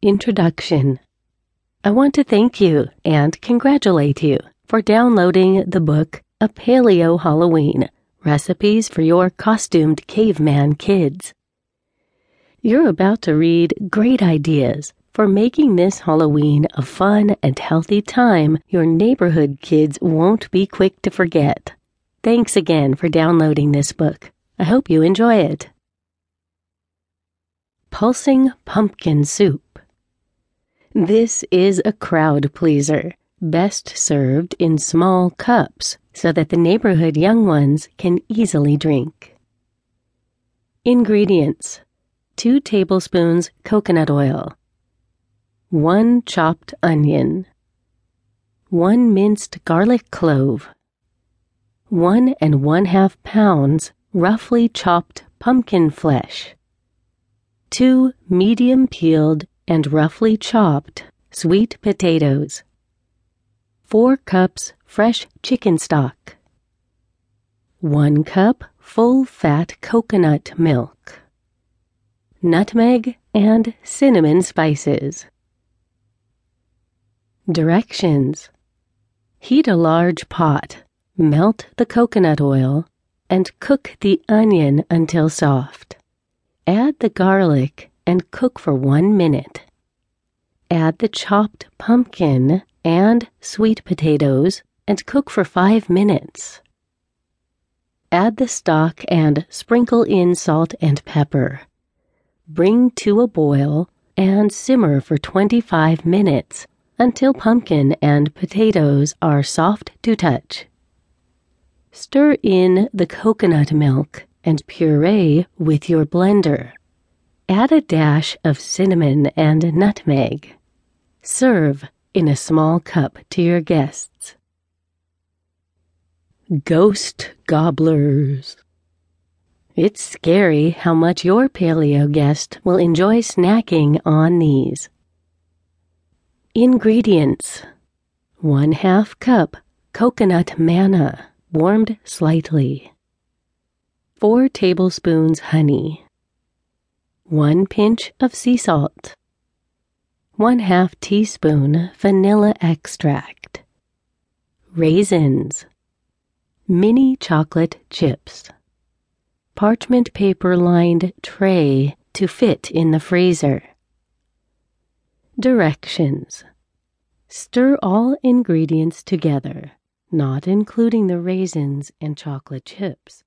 Introduction I want to thank you and congratulate you for downloading the book A Paleo Halloween Recipes for Your Costumed Caveman Kids. You're about to read great ideas for making this Halloween a fun and healthy time your neighborhood kids won't be quick to forget. Thanks again for downloading this book. I hope you enjoy it. Pulsing Pumpkin Soup. This is a crowd pleaser, best served in small cups so that the neighborhood young ones can easily drink. Ingredients. 2 tablespoons coconut oil, 1 chopped onion, 1 minced garlic clove, 1 and 1 half pounds roughly chopped pumpkin flesh, 2 medium peeled and roughly chopped sweet potatoes, 4 cups fresh chicken stock, 1 cup full fat coconut milk, nutmeg and cinnamon spices. Directions Heat a large pot, melt the coconut oil, and cook the onion until soft. Add the garlic and cook for one minute. Add the chopped pumpkin and sweet potatoes and cook for five minutes. Add the stock and sprinkle in salt and pepper. Bring to a boil and simmer for 25 minutes until pumpkin and potatoes are soft to touch. Stir in the coconut milk and puree with your blender. Add a dash of cinnamon and nutmeg. Serve in a small cup to your guests. Ghost Gobblers. It's scary how much your paleo guest will enjoy snacking on these. Ingredients 1 half cup coconut manna, warmed slightly. 4 tablespoons honey. 1 pinch of sea salt. 1 half teaspoon vanilla extract. Raisins. Mini chocolate chips. Parchment paper lined tray to fit in the freezer. Directions Stir all ingredients together, not including the raisins and chocolate chips.